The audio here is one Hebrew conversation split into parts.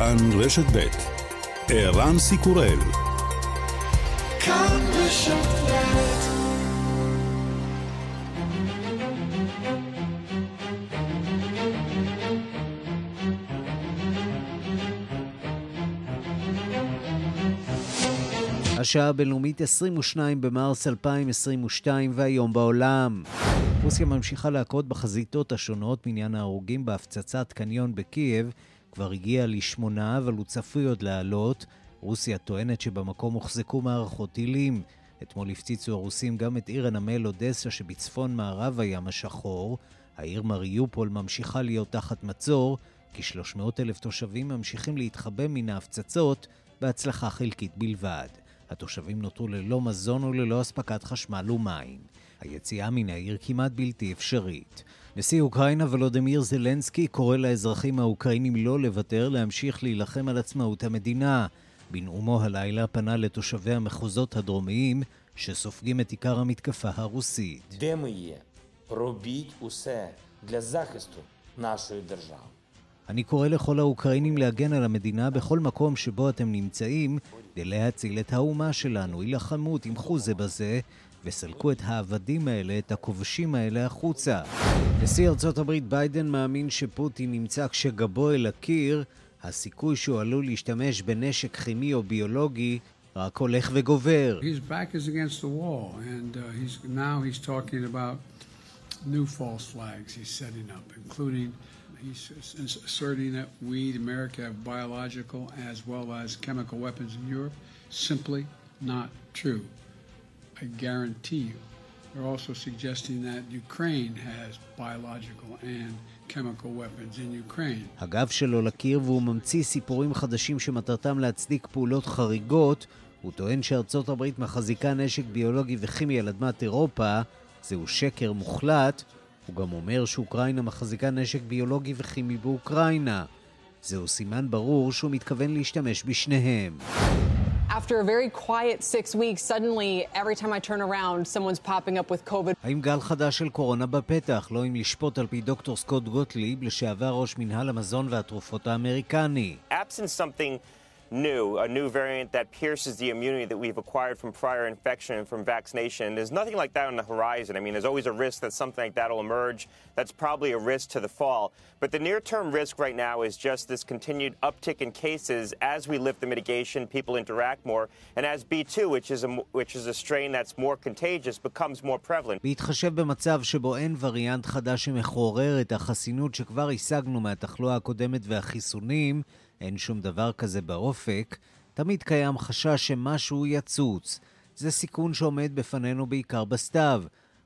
כאן רשת ב' ערן סיקורל כאן רשת השעה הבינלאומית 22 במרס 2022 והיום בעולם. רוסיה ממשיכה להכות בחזיתות השונות מעניין ההרוגים בהפצצת קניון בקייב. כבר הגיע לשמונה, אבל הוא צפוי עוד לעלות. רוסיה טוענת שבמקום הוחזקו מערכות טילים. אתמול הפציצו הרוסים גם את עיר הנמל אודסה שבצפון מערב הים השחור. העיר מריופול ממשיכה להיות תחת מצור, כ-300 אלף תושבים ממשיכים להתחבא מן ההפצצות בהצלחה חלקית בלבד. התושבים נותרו ללא מזון וללא אספקת חשמל ומים. היציאה מן העיר כמעט בלתי אפשרית. נשיא אוקראינה ולודמיר זלנסקי קורא לאזרחים האוקראינים לא לוותר, להמשיך להילחם על עצמאות המדינה. בנאומו הלילה פנה לתושבי המחוזות הדרומיים שסופגים את עיקר המתקפה הרוסית. אני קורא לכל האוקראינים להגן על המדינה בכל מקום שבו אתם נמצאים, כדי להציל את האומה שלנו. הילחמו, תמכו זה בזה, וסלקו את העבדים האלה, את הכובשים האלה החוצה. נשיא ארצות הברית ביידן מאמין שפוטין נמצא כשגבו אל הקיר, הסיכוי שהוא עלול להשתמש בנשק כימי או ביולוגי רק הולך וגובר. new false flags he's setting up, including he's asserting that we, America, have biological as well as chemical weapons in Europe. Simply not true. I guarantee you. They're also suggesting that Ukraine has biological and chemical weapons in Ukraine. הגב שלו לקיר והוא ממציא סיפורים חדשים שמטרתם להצדיק פעולות חריגות. הוא טוען שארצות הברית מחזיקה נשק ביולוגי וכימי על אדמת אירופה. זהו שקר מוחלט. הוא גם אומר שאוקראינה מחזיקה נשק ביולוגי וכימי באוקראינה. זהו סימן ברור שהוא מתכוון להשתמש בשניהם. After a very quiet six weeks, suddenly, every time I turn around, someone's popping up with COVID. האם גל חדש של קורונה בפתח? לא אם לשפוט על פי דוקטור סקוט גוטליב, לשעבר ראש מנהל המזון והתרופות האמריקני. Absent something new, a new variant that pierces the immunity that we've acquired from prior infection and from vaccination. There's nothing like that on the horizon. I mean, there's always a risk that something like that will emerge. That's probably a risk to the fall. But the near term risk right now is just this continued uptick in cases as we lift the mitigation, people interact more, and as B2, which is a, which is a strain that's more contagious, becomes more prevalent. בהתחשב במצב שבו אין וריאנט חדש שמחורר את החסינות שכבר השגנו מהתחלואה הקודמת והחיסונים, אין שום דבר כזה באופק, תמיד קיים חשש שמשהו יצוץ. זה סיכון שעומד בפנינו בעיקר בסתיו,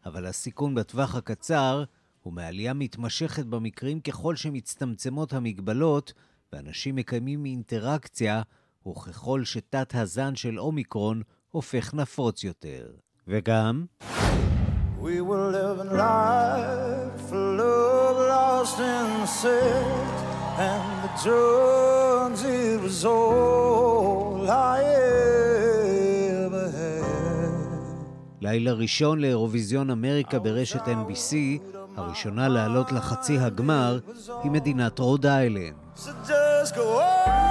אבל הסיכון בטווח הקצר הוא מעלייה מתמשכת במקרים ככל שמצטמצמות המגבלות ואנשים מקיימים אינטראקציה, וככל שתת הזן של אומיקרון הופך נפוץ יותר. וגם... We were living life love lost the set and the joy it was all I ever had. לילה ראשון לאירוויזיון אמריקה ברשת NBC, הראשונה לעלות לחצי הגמר, היא מדינת רוד איילנד. So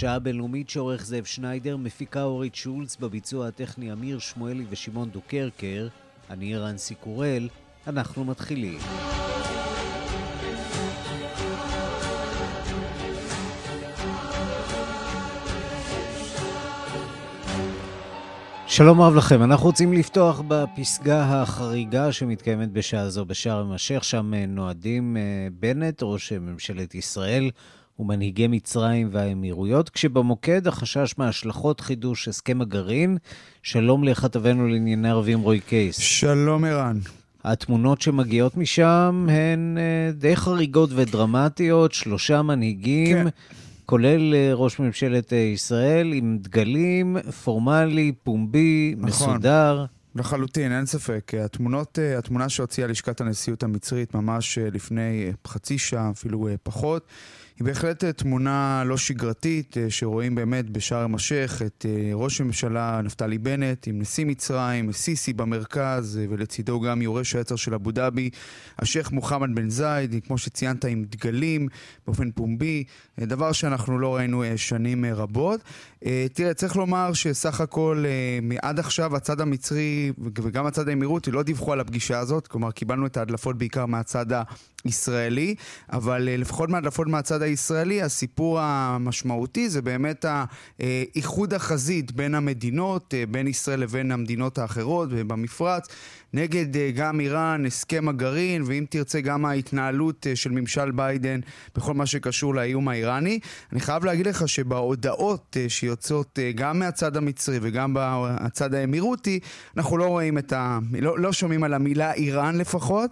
השעה הבינלאומית שעורך זאב שניידר, מפיקה אורית שולץ, בביצוע הטכני אמיר שמואלי ושמעון דוקרקר, אני רנסי קורל, אנחנו מתחילים. שלום רב לכם, אנחנו רוצים לפתוח בפסגה החריגה שמתקיימת בשעה זו בשארם א-שייח, שם אה, נועדים אה, בנט, ראש ממשלת ישראל, ומנהיגי מצרים והאמירויות, כשבמוקד החשש מהשלכות חידוש הסכם הגרעין. שלום לכתבנו לענייני ערבים רועי קייס. שלום ערן. התמונות שמגיעות משם הן אה, די חריגות ודרמטיות, שלושה מנהיגים, כן. כולל אה, ראש ממשלת ישראל, עם דגלים, פורמלי, פומבי, נכון. מסודר. לחלוטין, אין ספק. התמונות, התמונה שהוציאה לשכת הנשיאות המצרית ממש לפני חצי שעה, אפילו פחות, היא בהחלט אה, תמונה לא שגרתית, אה, שרואים באמת בשארם א-שייח את אה, ראש הממשלה נפתלי בנט עם נשיא מצרים, סיסי במרכז, ולצידו גם יורש העצר של אבו דאבי, השייח מוחמד בן זייד, כמו שציינת, עם דגלים באופן פומבי, דבר שאנחנו לא ראינו שנים רבות. תראה, צריך לומר שסך הכל עד עכשיו הצד המצרי וגם הצד האמירותי לא דיווחו על הפגישה הזאת, כלומר קיבלנו את ההדלפות בעיקר מהצד הישראלי, אבל לפחות מהדלפות מהצד הישראלי, הסיפור המשמעותי זה באמת איחוד החזית בין המדינות, אה, בין ישראל לבין המדינות האחרות ובמפרץ. נגד אה, גם איראן, הסכם הגרעין, ואם תרצה גם ההתנהלות אה, של ממשל ביידן בכל מה שקשור לאיום האיראני. אני חייב להגיד לך שבהודעות אה, שיוצאות גם מהצד המצרי וגם מהצד האמירותי, אנחנו לא רואים את ה... לא, לא שומעים על המילה איראן לפחות,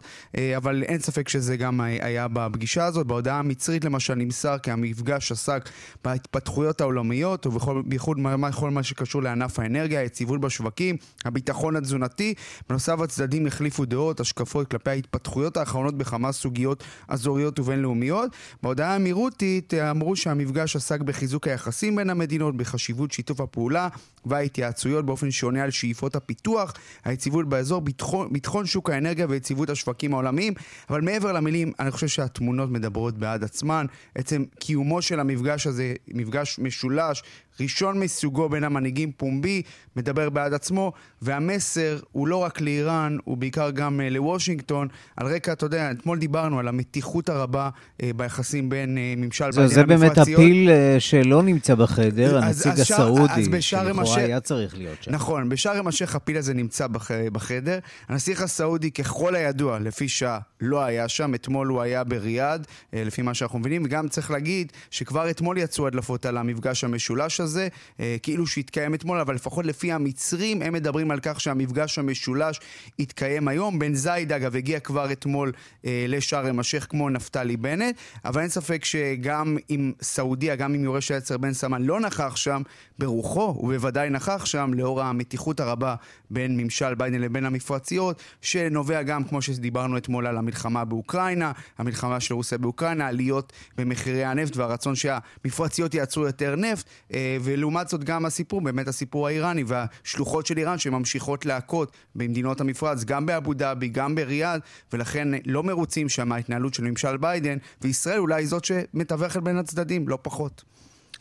אבל אין ספק שזה גם היה בפגישה הזאת. בהודעה המצרית למשל נמסר כי המפגש עסק בהתפתחויות העולמיות, ובייחוד בכל מה שקשור לענף האנרגיה, היציבות בשווקים, הביטחון התזונתי. בנוסף, הצדדים החליפו דעות, השקפות כלפי ההתפתחויות האחרונות בכמה סוגיות אזוריות ובינלאומיות. בהודעה האמירותית אמרו שהמפגש עסק בחיזוק היחסים בין המדינות, בחשיבות שיתוף הפעולה וההתייעצויות באופן שעונה על שאיפות הפיתוח, היציבות באזור, ביטחון, ביטחון שוק האנרגיה ויציבות השווקים העולמיים. אבל מעבר למילים, אני חושב שהתמונות מדברות בעד עצמן. עצם קיומו של המפגש הזה, מפגש משולש, ראשון מסוגו בין המנהיגים פומבי, מדבר בעד עצמו, והמסר הוא לא רק לאיראן, הוא בעיקר גם uh, לוושינגטון. על רקע, אתה יודע, אתמול דיברנו על המתיחות הרבה uh, ביחסים בין uh, ממשל ביידן למפרציות. זה באמת הפיל uh, שלא נמצא בחדר, אז, הנציג אז הסעודי, שלכאורה השי... היה צריך להיות שם. נכון, בשארם א-שייח הפיל הזה נמצא בח... בחדר. הנסיך הסעודי, ככל הידוע, לפי שעה, לא היה שם. אתמול הוא היה בריאד, uh, לפי מה שאנחנו מבינים, וגם צריך להגיד שכבר אתמול יצאו הדלפות על המפגש המשולש הזה. הזה, אה, כאילו שהתקיים אתמול, אבל לפחות לפי המצרים, הם מדברים על כך שהמפגש המשולש יתקיים היום. בן זייד, אגב, הגיע כבר אתמול אה, לשארם א-שייח כמו נפתלי בנט, אבל אין ספק שגם אם סעודיה, גם אם יורש העצר בן סמן לא נכח שם, ברוחו הוא בוודאי נכח שם, לאור המתיחות הרבה בין ממשל ביידן לבין המפרציות, שנובע גם, כמו שדיברנו אתמול, על המלחמה באוקראינה, המלחמה של רוסיה באוקראינה, עליות במחירי הנפט והרצון שהמפרציות ייצרו יותר נפט, אה, ולעומת זאת גם הסיפור, באמת הסיפור האיראני והשלוחות של איראן שממשיכות להכות במדינות המפרץ, גם באבו דאבי, גם בריאד, ולכן לא מרוצים שם ההתנהלות של ממשל ביידן, וישראל אולי זאת שמתווכת בין הצדדים, לא פחות.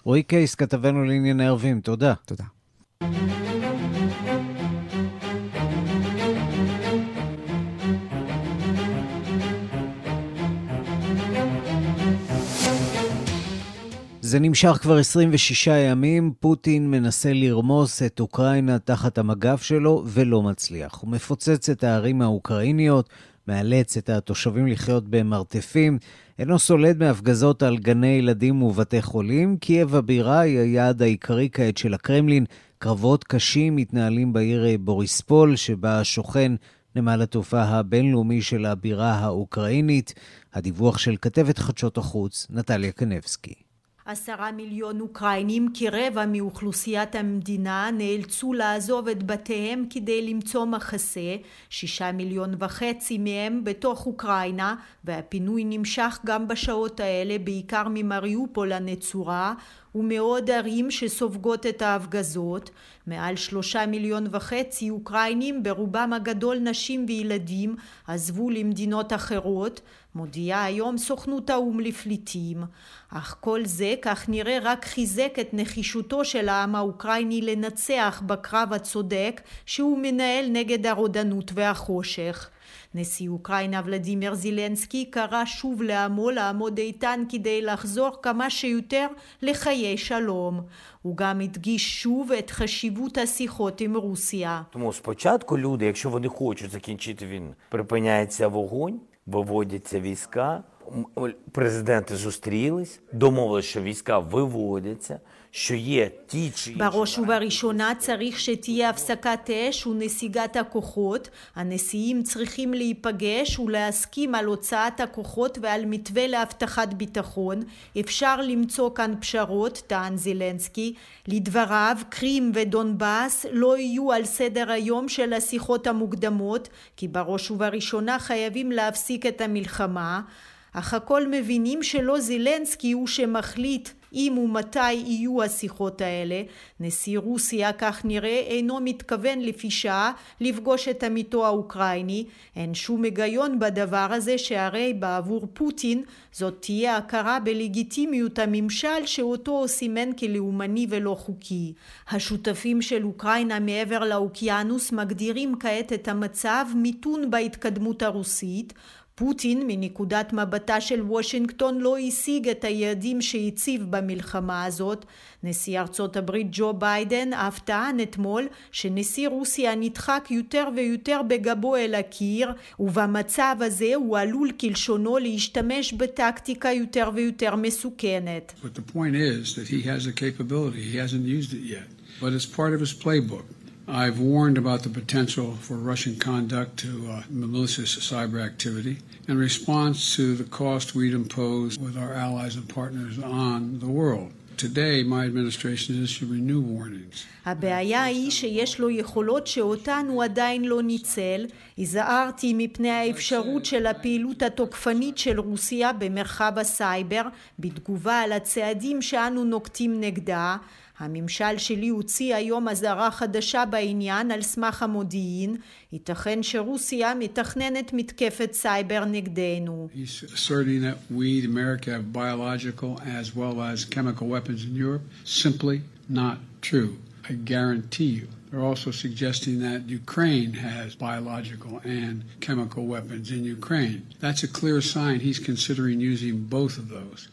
רועי קייס, כתבנו לענייני ערבים, תודה. תודה. זה נמשך כבר 26 ימים, פוטין מנסה לרמוס את אוקראינה תחת המגף שלו ולא מצליח. הוא מפוצץ את הערים האוקראיניות, מאלץ את התושבים לחיות במרתפים, אינו סולד מהפגזות על גני ילדים ובתי חולים. קייב הבירה היא היעד העיקרי כעת של הקרמלין. קרבות קשים מתנהלים בעיר בוריספול, שבה שוכן נמל התעופה הבינלאומי של הבירה האוקראינית. הדיווח של כתבת חדשות החוץ, נטליה קנבסקי. עשרה מיליון אוקראינים, כרבע מאוכלוסיית המדינה, נאלצו לעזוב את בתיהם כדי למצוא מחסה, שישה מיליון וחצי מהם בתוך אוקראינה, והפינוי נמשך גם בשעות האלה, בעיקר ממריופול הנצורה, ומעוד ערים שסופגות את ההפגזות, מעל שלושה מיליון וחצי אוקראינים, ברובם הגדול נשים וילדים, עזבו למדינות אחרות, מודיעה היום סוכנות האו"ם לפליטים. אך כל זה, כך נראה, רק חיזק את נחישותו של העם האוקראיני לנצח בקרב הצודק שהוא מנהל נגד הרודנות והחושך. נשיא אוקראינה ולדימיר זילנסקי קרא שוב לעמו לעמוד איתן כדי לחזור כמה שיותר לחיי שלום. הוא גם הדגיש שוב את חשיבות השיחות עם רוסיה. тому спочатку люди, якщо вони хочуть закінчити війну, припиняється вогонь, Виводяться війська, Президенти зустрілись, домовилися, що війська виводяться, що є ті чи інші... בראש ובראשונה צריך שתהיה הפסקת אש ונסיגת הכוחות. הנשיאים צריכים להיפגש ולהסכים על הוצאת הכוחות ועל מתווה להבטחת ביטחון. אפשר למצוא כאן פשרות, טען זילנסקי. לדבריו, קרים ודונבאס לא יהיו על סדר היום של השיחות המוקדמות, כי בראש ובראשונה חייבים להפסיק את המלחמה. אך הכל מבינים שלא זילנסקי הוא שמחליט אם ומתי יהיו השיחות האלה. נשיא רוסיה, כך נראה, אינו מתכוון לפי שעה לפגוש את עמיתו האוקראיני. אין שום היגיון בדבר הזה שהרי בעבור פוטין זאת תהיה הכרה בלגיטימיות הממשל שאותו סימן כלאומני ולא חוקי. השותפים של אוקראינה מעבר לאוקיינוס מגדירים כעת את המצב מיתון בהתקדמות הרוסית פוטין מנקודת מבטה של וושינגטון לא השיג את היעדים שהציב במלחמה הזאת. נשיא ארצות הברית ג'ו ביידן אף טען אתמול שנשיא רוסיה נדחק יותר ויותר בגבו אל הקיר ובמצב הזה הוא עלול כלשונו להשתמש בטקטיקה יותר ויותר מסוכנת. But the point is that he has a capability. He hasn't used it yet. But it's part of his playbook. I've warned about the potential for Russian conduct to uh, malicious cyber activity in response to the cost we'd impose with our allies and partners on the world. Today, my administration is issuing new warnings. הבעיה היא שיש לו יכולות שאותן הוא עדיין לא ניצל. הזהרתי מפני האפשרות של הפעילות התוקפנית של רוסיה במרחב הסייבר בתגובה על הצעדים שאנו נוקטים נגדה. הממשל שלי הוציא היום אזהרה חדשה בעניין על סמך המודיעין. ייתכן שרוסיה מתכננת מתקפת סייבר נגדנו. We, America, as well as Europe. Not true. I guarantee you. They're also suggesting that Ukraine has biological and chemical weapons in Ukraine. That's a clear sign he's considering using both of those.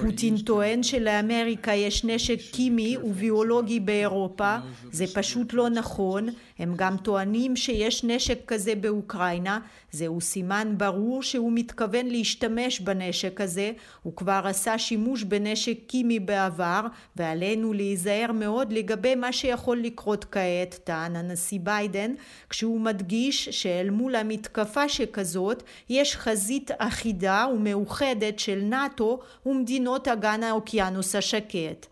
פוטין טוען שלאמריקה יש נשק קימי וביולוגי באירופה, זה פשוט לא נכון, הם גם טוענים שיש נשק כזה באוקראינה, זהו סימן ברור שהוא מתכוון להשתמש בנשק הזה, הוא כבר עשה שימוש בנשק קימי בעבר, ועלינו להיזהר מאוד לגבי מה שיכול לקרות כעת, טען הנשיא ביידן, כשהוא מדגיש שאל מול המתקפה שכזאת, יש חזית אחידה ומאוחדת של נאט"ו אגן האוקיינוס השקט.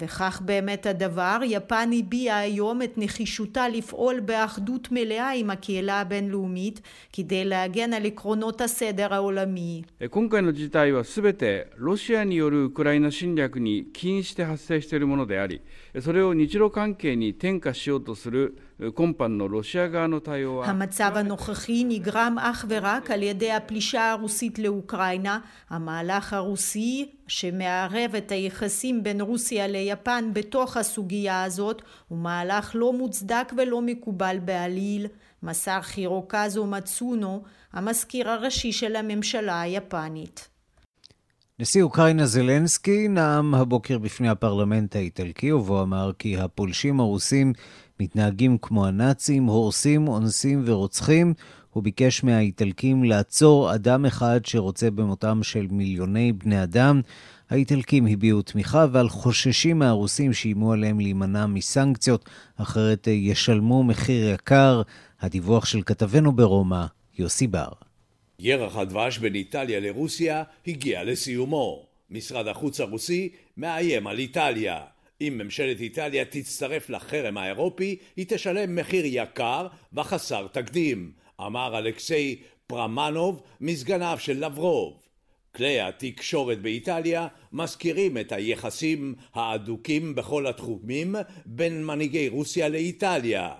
וכך באמת הדבר, יפן הביעה היום את נחישותה לפעול באחדות מלאה עם הקהילה הבינלאומית כדי להגן על עקרונות הסדר העולמי. 今回の事態はすべてロシアによるウクライナ侵略に起因して発生しているものであり、 それを日露関係に転嫁しようとする今般のロシア側の対応は המצב הנוכחי נגרם אך ורק על ידי הפלישה הרוסית לאוקראינה, המהלך הרוסי שמערב את היחסים בין רוסיה ליפן בתוך הסוגיה הזאת הוא מהלך לא מוצדק ולא מקובל בעליל, מסר חירוקזו מצונו, המזכיר הראשי של הממשלה היפנית. נשיא אוקראינה זלנסקי נאם הבוקר בפני הפרלמנט האיטלקי, ובו אמר כי הפולשים הרוסים מתנהגים כמו הנאצים, הורסים, אונסים ורוצחים. הוא ביקש מהאיטלקים לעצור אדם אחד שרוצה במותם של מיליוני בני אדם. האיטלקים הביעו תמיכה ועל חוששים מהרוסים שאיימו עליהם להימנע מסנקציות, אחרת ישלמו מחיר יקר. הדיווח של כתבנו ברומא, יוסי בר. ירח הדבש בין איטליה לרוסיה הגיע לסיומו. משרד החוץ הרוסי מאיים על איטליה. אם ממשלת איטליה תצטרף לחרם האירופי, היא תשלם מחיר יקר וחסר תקדים, אמר אלכסיי פרמנוב מסגניו של לברוב. כלי התקשורת באיטליה מזכירים את היחסים ההדוקים בכל התחומים בין מנהיגי רוסיה לאיטליה.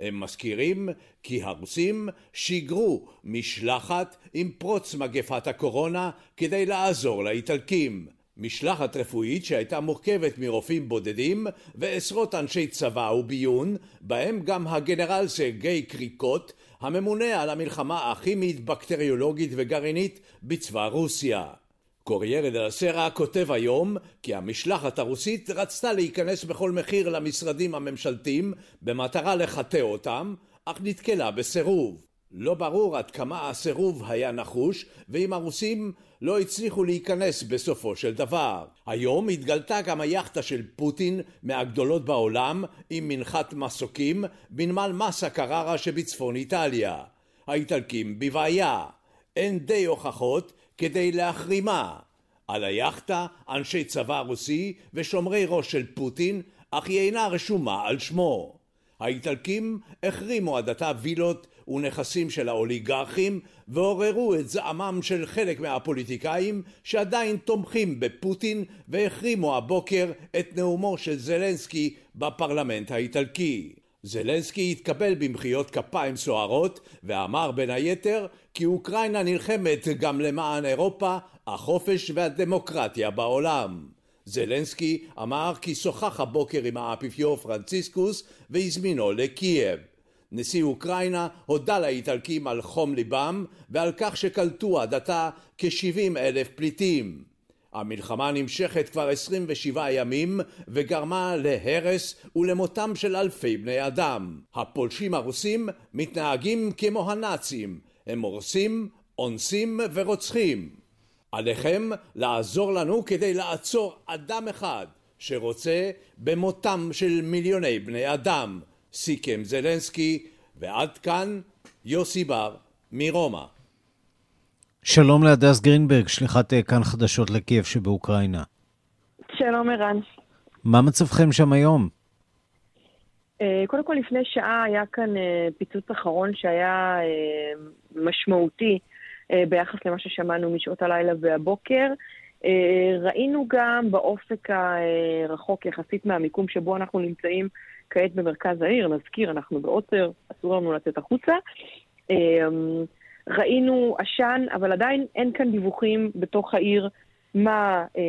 הם מזכירים כי הרוסים שיגרו משלחת עם פרוץ מגפת הקורונה כדי לעזור לאיטלקים. משלחת רפואית שהייתה מורכבת מרופאים בודדים ועשרות אנשי צבא וביון, בהם גם הגנרל סרגי קריקוט, הממונה על המלחמה הכימית, בקטריולוגית וגרעינית בצבא רוסיה. קוריירה דה סרה כותב היום כי המשלחת הרוסית רצתה להיכנס בכל מחיר למשרדים הממשלתיים במטרה לחטא אותם, אך נתקלה בסירוב. לא ברור עד כמה הסירוב היה נחוש, ואם הרוסים לא הצליחו להיכנס בסופו של דבר. היום התגלתה גם היאכטה של פוטין מהגדולות בעולם עם מנחת מסוקים בנמל מסה קררה שבצפון איטליה. האיטלקים בבעיה. אין די הוכחות כדי להחרימה. על היאכטה אנשי צבא רוסי ושומרי ראש של פוטין, אך היא אינה רשומה על שמו. האיטלקים החרימו עד עתה וילות ונכסים של האוליגרכים ועוררו את זעמם של חלק מהפוליטיקאים שעדיין תומכים בפוטין והחרימו הבוקר את נאומו של זלנסקי בפרלמנט האיטלקי. זלנסקי התקבל במחיאות כפיים סוערות ואמר בין היתר כי אוקראינה נלחמת גם למען אירופה, החופש והדמוקרטיה בעולם. זלנסקי אמר כי שוחח הבוקר עם האפיפיור פרנציסקוס והזמינו לקייב. נשיא אוקראינה הודה לאיטלקים על חום ליבם ועל כך שקלטו עד עתה כ-70 אלף פליטים. המלחמה נמשכת כבר 27 ימים וגרמה להרס ולמותם של אלפי בני אדם. הפולשים הרוסים מתנהגים כמו הנאצים, הם הורסים, אונסים ורוצחים. עליכם לעזור לנו כדי לעצור אדם אחד שרוצה במותם של מיליוני בני אדם, סיכם זלנסקי, ועד כאן יוסי בר מרומא. שלום להדס גרינברג, שליחת אה, כאן חדשות לקייב שבאוקראינה. שלום ערן. מה מצבכם שם היום? אה, קודם כל, לפני שעה היה כאן אה, פיצוץ אחרון שהיה משמעותי ביחס למה ששמענו משעות הלילה והבוקר. ראינו גם באופק הרחוק יחסית מהמיקום שבו אנחנו נמצאים כעת במרכז העיר, נזכיר, אנחנו בעוצר, אסור לנו לצאת החוצה. ראינו עשן, אבל עדיין אין כאן דיווחים בתוך העיר מה, אה,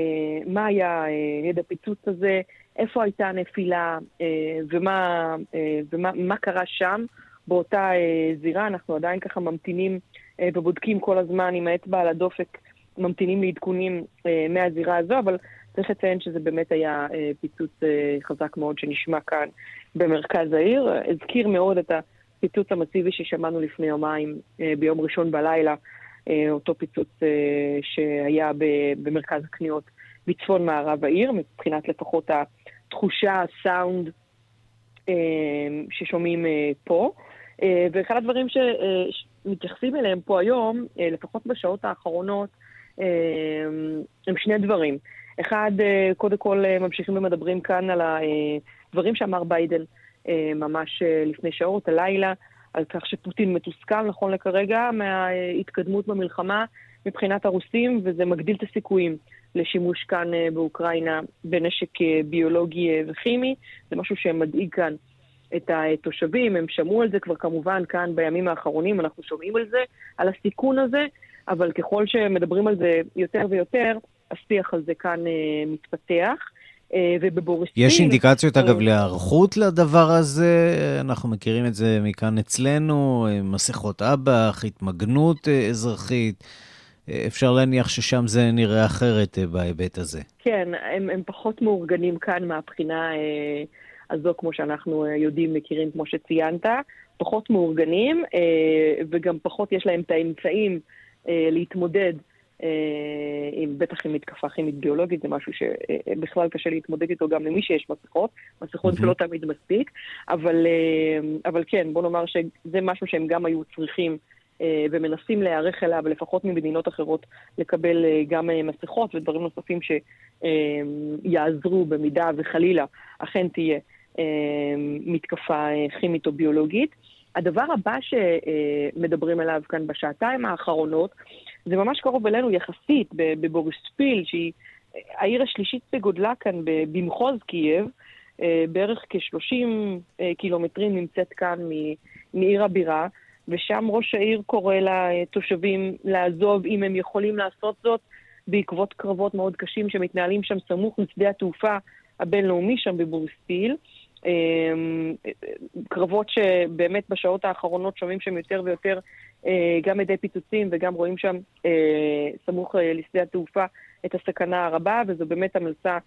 מה היה אה, הד הפיצוץ הזה, איפה הייתה הנפילה אה, ומה, אה, ומה מה קרה שם באותה אה, זירה. אנחנו עדיין ככה ממתינים אה, ובודקים כל הזמן עם האצבע על הדופק, ממתינים לעדכונים אה, מהזירה הזו, אבל צריך לציין שזה באמת היה אה, פיצוץ אה, חזק מאוד שנשמע כאן במרכז העיר. הזכיר מאוד את ה... הפיצוץ המסיבי ששמענו לפני יומיים, אה, ביום ראשון בלילה, אה, אותו פיצוץ אה, שהיה במרכז הקניות בצפון מערב העיר, מבחינת לפחות התחושה, הסאונד ששומעים פה. ואחד הדברים שמתייחסים אליהם פה היום, לפחות בשעות האחרונות, הם שני דברים. אחד, קודם כל ממשיכים ומדברים כאן על הדברים שאמר ביידן ממש אה, לפני שעות, הלילה, על כך שפוטין מתוסכל נכון לכרגע מההתקדמות במלחמה מבחינת הרוסים, וזה מגדיל את הסיכויים לשימוש כאן אה, באוקראינה בנשק ביולוגי וכימי. זה משהו שמדאיג כאן את התושבים, הם שמעו על זה כבר כמובן כאן בימים האחרונים, אנחנו שומעים על זה, על הסיכון הזה, אבל ככל שמדברים על זה יותר ויותר, השיח על זה כאן מתפתח. אה, ובבוריסטין... יש אינדיקציות, אגב, להיערכות לדבר הזה? אנחנו מכירים את זה מכאן אצלנו, אה, מסכות אב"ח, התמגנות אה, אזרחית. אפשר להניח ששם זה נראה אחרת בהיבט הזה. כן, הם, הם פחות מאורגנים כאן מהבחינה הזו, כמו שאנחנו יודעים, מכירים, כמו שציינת. פחות מאורגנים, וגם פחות יש להם את האמצעים להתמודד אה, עם, בטח עם מתקפה כימית ביולוגית, זה משהו שבכלל קשה להתמודד איתו גם למי שיש מסכות, מסכות זה לא תמיד מספיק, אבל, אה, אבל כן, בוא נאמר שזה משהו שהם גם היו צריכים אה, ומנסים להיערך אליו, לפחות ממדינות אחרות, לקבל גם מסכות ודברים נוספים שיעזרו במידה וחלילה אכן תהיה מתקפה כימית או ביולוגית. הדבר הבא שמדברים עליו כאן בשעתיים האחרונות, זה ממש קרוב אלינו יחסית, בבוריספיל, שהיא העיר השלישית בגודלה כאן במחוז קייב, אה, בערך כ-30 אה, קילומטרים נמצאת כאן מעיר הבירה, ושם ראש העיר קורא לתושבים לעזוב אם הם יכולים לעשות זאת בעקבות קרבות מאוד קשים שמתנהלים שם סמוך לשדה התעופה הבינלאומי שם בבוריספיל. אמ, קרבות שבאמת בשעות האחרונות שומעים שם יותר ויותר אה, גם מדי פיצוצים וגם רואים שם אה, סמוך אה, לשדה התעופה את הסכנה הרבה, וזו באמת המלצה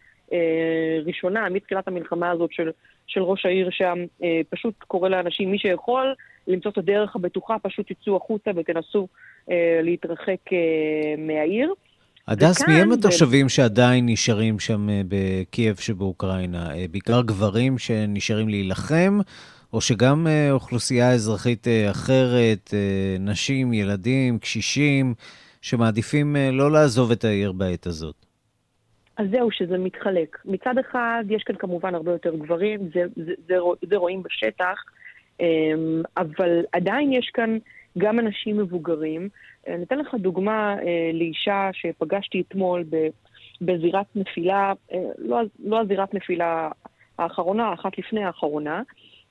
ראשונה מתחילת המלחמה הזאת של, של ראש העיר שם, פשוט קורא לאנשים, מי שיכול, למצוא את הדרך הבטוחה, פשוט תצאו החוצה ותנסו להתרחק מהעיר. הדס, מי הם התושבים ב... שעדיין נשארים שם אה, בקייב שבאוקראינה? אה, בעיקר גברים שנשארים להילחם, או שגם אה, אוכלוסייה אזרחית אחרת, נשים, ילדים, קשישים, שמעדיפים לא לעזוב את העיר בעת הזאת? אז זהו, שזה מתחלק. מצד אחד, יש כאן כמובן הרבה יותר גברים, זה, זה, זה, זה רואים בשטח, אמ, אבל עדיין יש כאן גם אנשים מבוגרים. אני אתן לך דוגמה אה, לאישה שפגשתי אתמול בזירת נפילה, אה, לא, לא הזירת נפילה האחרונה, אחת לפני האחרונה,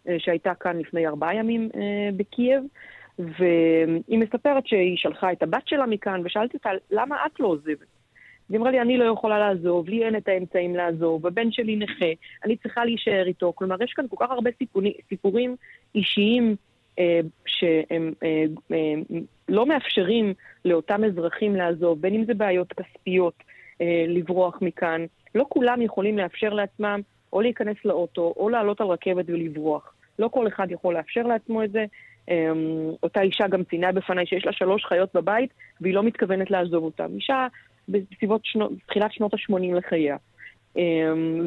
אה, שהייתה כאן לפני ארבעה ימים בקייב, והיא מספרת שהיא שלחה את הבת שלה מכאן, ושאלתי אותה, למה את לא עוזבת? היא אמרה לי, אני לא יכולה לעזוב, לי אין את האמצעים לעזוב, הבן שלי נכה, אני צריכה להישאר איתו. כלומר, יש כאן כל כך הרבה סיפורים, סיפורים אישיים אה, שהם אה, אה, לא מאפשרים לאותם אזרחים לעזוב, בין אם זה בעיות כספיות, אה, לברוח מכאן. לא כולם יכולים לאפשר לעצמם או להיכנס לאוטו או לעלות על רכבת ולברוח. לא כל אחד יכול לאפשר לעצמו את זה. אה, אותה אישה גם ציינה בפניי שיש לה שלוש חיות בבית והיא לא מתכוונת לעזוב אותן. אישה בסביבות שנו, תחילת שנות ה-80 לחייה.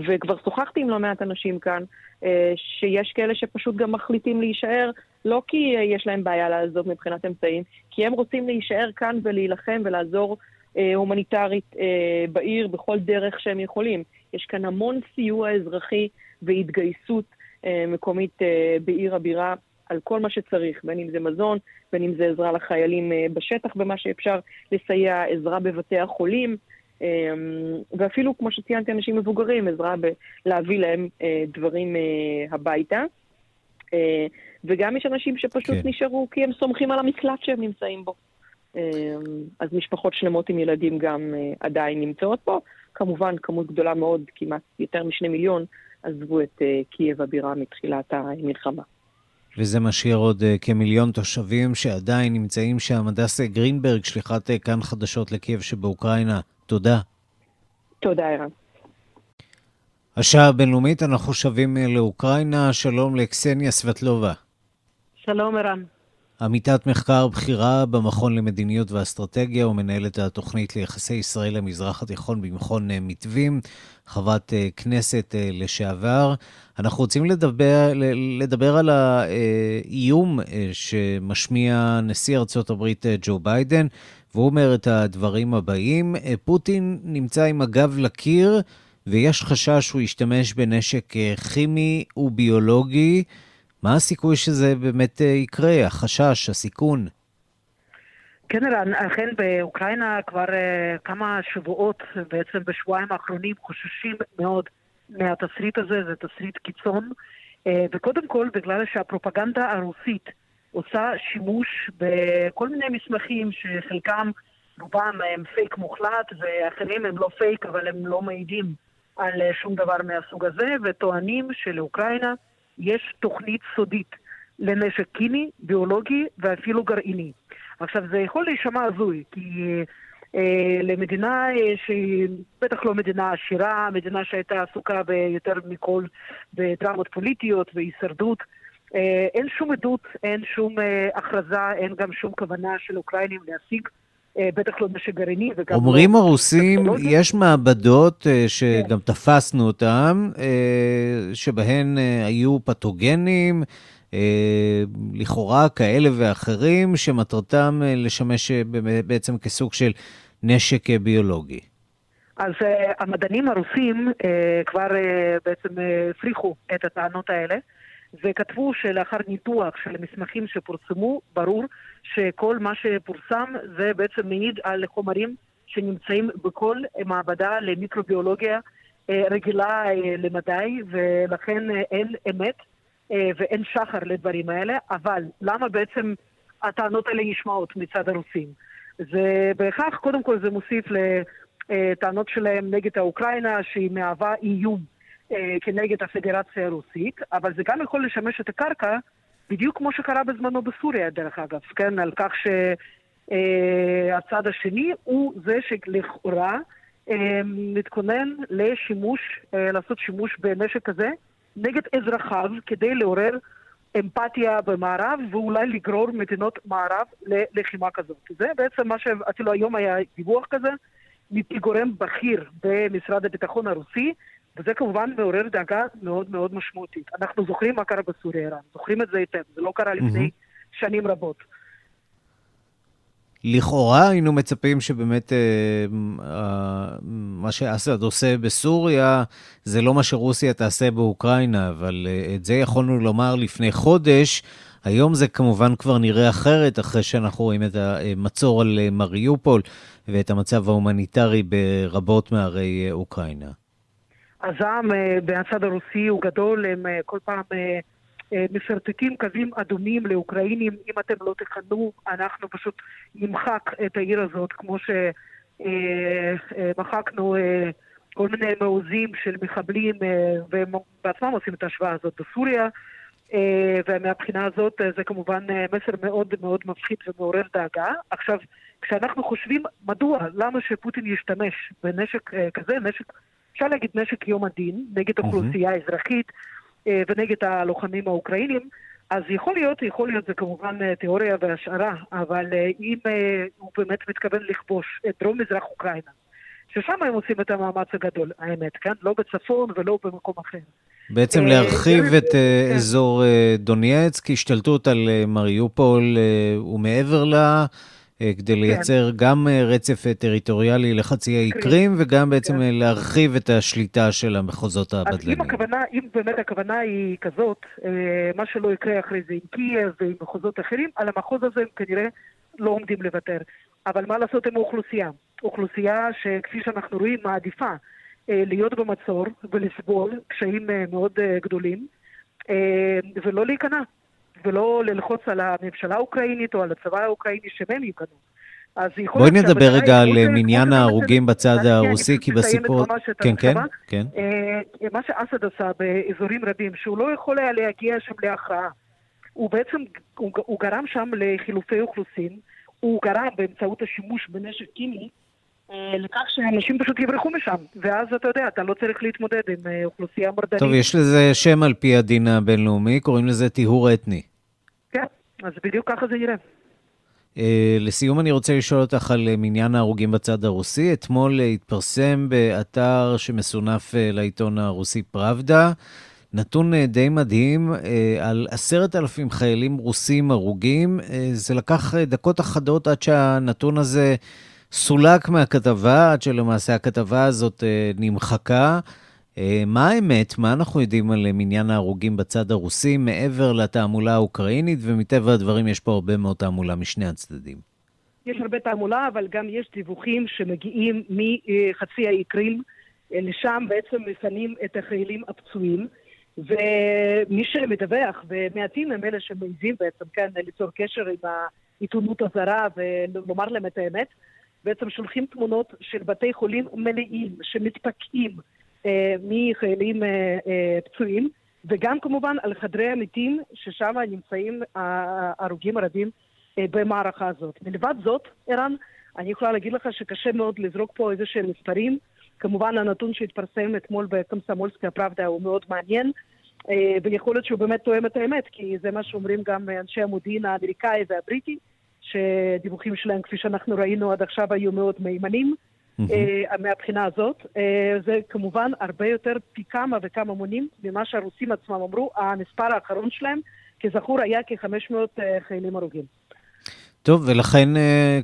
וכבר שוחחתי עם לא מעט אנשים כאן, אה, שיש כאלה שפשוט גם מחליטים להישאר, לא כי יש להם בעיה לעזוב מבחינת אמצעים, כי הם רוצים להישאר כאן ולהילחם ולעזור אה, הומניטרית אה, בעיר בכל דרך שהם יכולים. יש כאן המון סיוע אזרחי והתגייסות מקומית בעיר הבירה על כל מה שצריך, בין אם זה מזון, בין אם זה עזרה לחיילים בשטח במה שאפשר לסייע, עזרה בבתי החולים. אמ, ואפילו, כמו שציינתי, אנשים מבוגרים, עזרה בלהביא להם אה, דברים אה, הביתה. אה, וגם יש אנשים שפשוט כן. נשארו כי הם סומכים על המקלט שהם נמצאים בו. אמ, אז משפחות שלמות עם ילדים גם עדיין נמצאות פה. כמובן, כמות גדולה מאוד, כמעט יותר משני מיליון, עזבו את קייב הבירה מתחילת המלחמה. וזה משאיר עוד כמיליון תושבים שעדיין נמצאים שם. הדס גרינברג, שליחת כאן חדשות לקייב שבאוקראינה, תודה. תודה, ערן. השעה הבינלאומית, אנחנו שבים לאוקראינה. שלום לקסניה סבטלובה. שלום, ערן. עמיתת מחקר בכירה במכון למדיניות ואסטרטגיה ומנהלת התוכנית ליחסי ישראל למזרח התיכון במכון מתווים, חברת אה, כנסת אה, לשעבר. אנחנו רוצים לדבר, לדבר על האיום אה, שמשמיע נשיא ארצות הברית ג'ו ביידן והוא אומר את הדברים הבאים: פוטין נמצא עם הגב לקיר ויש חשש שהוא ישתמש בנשק אה, כימי וביולוגי. מה הסיכוי שזה באמת אה, יקרה? החשש, הסיכון? כן, ערן, אכן באוקראינה כבר אה, כמה שבועות, בעצם בשבועיים האחרונים, חוששים מאוד מהתסריט הזה, זה תסריט קיצון. אה, וקודם כל, בגלל שהפרופגנדה הרוסית עושה שימוש בכל מיני מסמכים שחלקם, רובם הם פייק מוחלט ואחרים הם לא פייק אבל הם לא מעידים על שום דבר מהסוג הזה וטוענים שלאוקראינה יש תוכנית סודית לנשק קיני, ביולוגי ואפילו גרעיני. עכשיו זה יכול להישמע הזוי כי אה, למדינה אה, שהיא בטח לא מדינה עשירה, מדינה שהייתה עסוקה ביותר מכל בדרמות פוליטיות והישרדות אה, אין שום עדות, אין שום אה, הכרזה, אין גם שום כוונה של אוקראינים להשיג. אה, בטח לא נשק גרעיני וגם לא אומרים לא הרוסים, יש מעבדות שגם כן. תפסנו אותן, שבהן היו פתוגנים, לכאורה כאלה ואחרים, שמטרתם לשמש בעצם כסוג של נשק ביולוגי. אז המדענים הרוסים כבר בעצם הפריחו את הטענות האלה. וכתבו שלאחר ניתוח של המסמכים שפורסמו, ברור שכל מה שפורסם זה בעצם מעיד על חומרים שנמצאים בכל מעבדה למיקרוביולוגיה אה, רגילה אה, למדי, ולכן אה, אין אמת ואין שחר לדברים האלה, אבל למה בעצם הטענות האלה נשמעות מצד הרוסים? זה בהכרח, קודם כל זה מוסיף לטענות שלהם נגד האוקראינה, שהיא מהווה איום כנגד הפדרציה הרוסית, אבל זה גם יכול לשמש את הקרקע, בדיוק כמו שקרה בזמנו בסוריה, דרך אגב, כן, על כך שהצד השני הוא זה שלכאורה אה, מתכונן לשימוש, אה, לעשות שימוש בנשק כזה נגד אזרחיו כדי לעורר אמפתיה במערב ואולי לגרור מדינות מערב ללחימה כזאת. זה בעצם מה שאפילו היום היה דיווח כזה מפי גורם בכיר במשרד הביטחון הרוסי, וזה כמובן מעורר דאגה מאוד מאוד משמעותית. אנחנו זוכרים מה קרה בסוריה איראן, זוכרים את זה היטב, זה לא קרה לפני mm-hmm. שנים רבות. לכאורה היינו מצפים שבאמת אה, אה, מה שאסד עושה בסוריה זה לא מה שרוסיה תעשה באוקראינה, אבל אה, את זה יכולנו לומר לפני חודש. היום זה כמובן כבר נראה אחרת, אחרי שאנחנו רואים את המצור על מריופול ואת המצב ההומניטרי ברבות מערי אוקראינה. הזעם מהצד הרוסי הוא גדול, הם כל פעם משרטטים קווים אדומים לאוקראינים, אם אתם לא תכנו, אנחנו פשוט נמחק את העיר הזאת, כמו שמחקנו כל מיני מעוזים של מחבלים, והם בעצמם עושים את ההשוואה הזאת בסוריה. ומהבחינה הזאת זה כמובן מסר מאוד מאוד מפחיד ומעורר דאגה. עכשיו, כשאנחנו חושבים מדוע, למה שפוטין ישתמש בנשק כזה, נשק, אפשר להגיד נשק יום הדין, נגד אוכלוסייה mm-hmm. אזרחית, אה, ונגד הלוחמים האוקראינים. אז יכול להיות, יכול להיות, זה כמובן אה, תיאוריה והשערה, אבל אה, אם הוא באמת מתכוון לכבוש את דרום מזרח אוקראינה, ששם הם עושים את המאמץ הגדול, האמת, כן? לא בצפון ולא במקום אחר. בעצם להרחיב את כן. אזור דונייצק, השתלטות על מריופול ומעבר לה, כדי כן. לייצר כן. גם אה, רצף אה, טריטוריאלי לחצי האי קרים, וגם בעצם כן. להרחיב את השליטה של המחוזות הבדלניים. אז אם, הכוונה, אם באמת הכוונה היא כזאת, מה שלא יקרה אחרי זה עם קייב ועם מחוזות אחרים, על המחוז הזה הם כנראה לא עומדים לוותר. אבל מה לעשות עם האוכלוסייה? אוכלוסייה שכפי שאנחנו רואים מעדיפה להיות במצור ולסבול קשיים מאוד גדולים, ולא להיכנע. ולא ללחוץ על הממשלה האוקראינית או על הצבא האוקראיני שהם ייכנעו. בואי נדבר רגע על מניין ההרוגים בצד הרוסי, כי בסיפור... כן, כן, כן. אה, מה שאסד עשה באזורים רבים, שהוא לא יכול היה להגיע שם להכרעה. הוא בעצם, הוא גרם שם לחילופי אוכלוסין, הוא גרם באמצעות השימוש בנשק קימי אה, לכך שאנשים פשוט יברחו משם, ואז אתה יודע, אתה לא צריך להתמודד עם אה, אוכלוסייה מרדנית. טוב, יש לזה שם על פי הדין הבינלאומי, קוראים לזה טיהור אתני. אז בדיוק ככה זה נראה. Uh, לסיום אני רוצה לשאול אותך על מניין ההרוגים בצד הרוסי. אתמול uh, התפרסם באתר שמסונף uh, לעיתון הרוסי פראבדה, נתון uh, די מדהים uh, על עשרת אלפים חיילים רוסים הרוגים. Uh, זה לקח uh, דקות אחדות עד שהנתון הזה סולק מהכתבה, עד שלמעשה הכתבה הזאת uh, נמחקה. אה, מה האמת? מה אנחנו יודעים על מניין ההרוגים בצד הרוסי, מעבר לתעמולה האוקראינית, ומטבע הדברים יש פה הרבה מאוד תעמולה משני הצדדים. יש הרבה תעמולה, אבל גם יש דיווחים שמגיעים מחצי האי קרים. אה, לשם בעצם מפנים את החיילים הפצועים. ומי שמדווח, ומעטים הם אלה שמעיזים בעצם, כן, ליצור קשר עם העיתונות הזרה ולומר להם את האמת, בעצם שולחים תמונות של בתי חולים מלאים שמתפקעים אה, מחיילים אה, אה, פצועים, וגם כמובן על חדרי המתים, ששם נמצאים ההרוגים הרבים במערכה הזאת. מלבד זאת, ערן, אני יכולה להגיד לך שקשה מאוד לזרוק פה איזה שהם מספרים. כמובן הנתון שהתפרסם אתמול בקומסומולסקי הפראבדה הוא מאוד מעניין, ויכול להיות שהוא באמת תואם את האמת, כי זה מה שאומרים גם אנשי המודיעין האמריקאי והבריטי, שדיווחים שלהם, כפי שאנחנו ראינו עד עכשיו, היו מאוד מהימנים. Mm-hmm. מהבחינה הזאת. אה, זה כמובן הרבה יותר פי כמה וכמה מונים ממה שהרוסים עצמם אמרו. המספר האחרון שלהם, כזכור, היה כ-500 אה, חיילים הרוגים. טוב, ולכן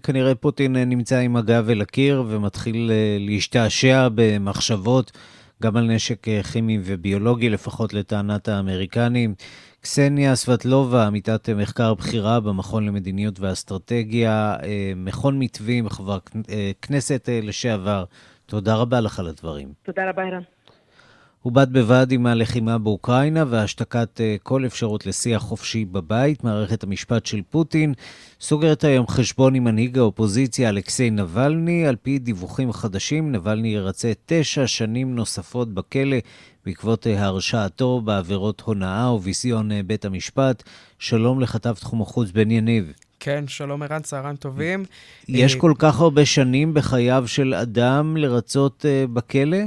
כנראה פוטין נמצא עם הגב אל הקיר ומתחיל להשתעשע במחשבות גם על נשק כימי וביולוגי, לפחות לטענת האמריקנים. קסניה סבטלובה, עמיתת מחקר בכירה במכון למדיניות ואסטרטגיה, אה, מכון מתווים, חברת אה, כנסת אה, לשעבר. תודה רבה לך על הדברים. תודה רבה, אירן. ובד בבד עם הלחימה באוקראינה והשתקת כל אפשרות לשיח חופשי בבית, מערכת המשפט של פוטין סוגרת היום חשבון עם מנהיג האופוזיציה אלכסיי נבלני. על פי דיווחים חדשים, נבלני ירצה תשע שנים נוספות בכלא בעקבות אה, הרשעתו בעבירות הונאה וביזיון אה, בית המשפט. שלום לכתב תחום החוץ בן יניב. כן, שלום ערן, צהריים טובים. יש אה, כל כך הרבה שנים בחייו של אדם לרצות בכלא?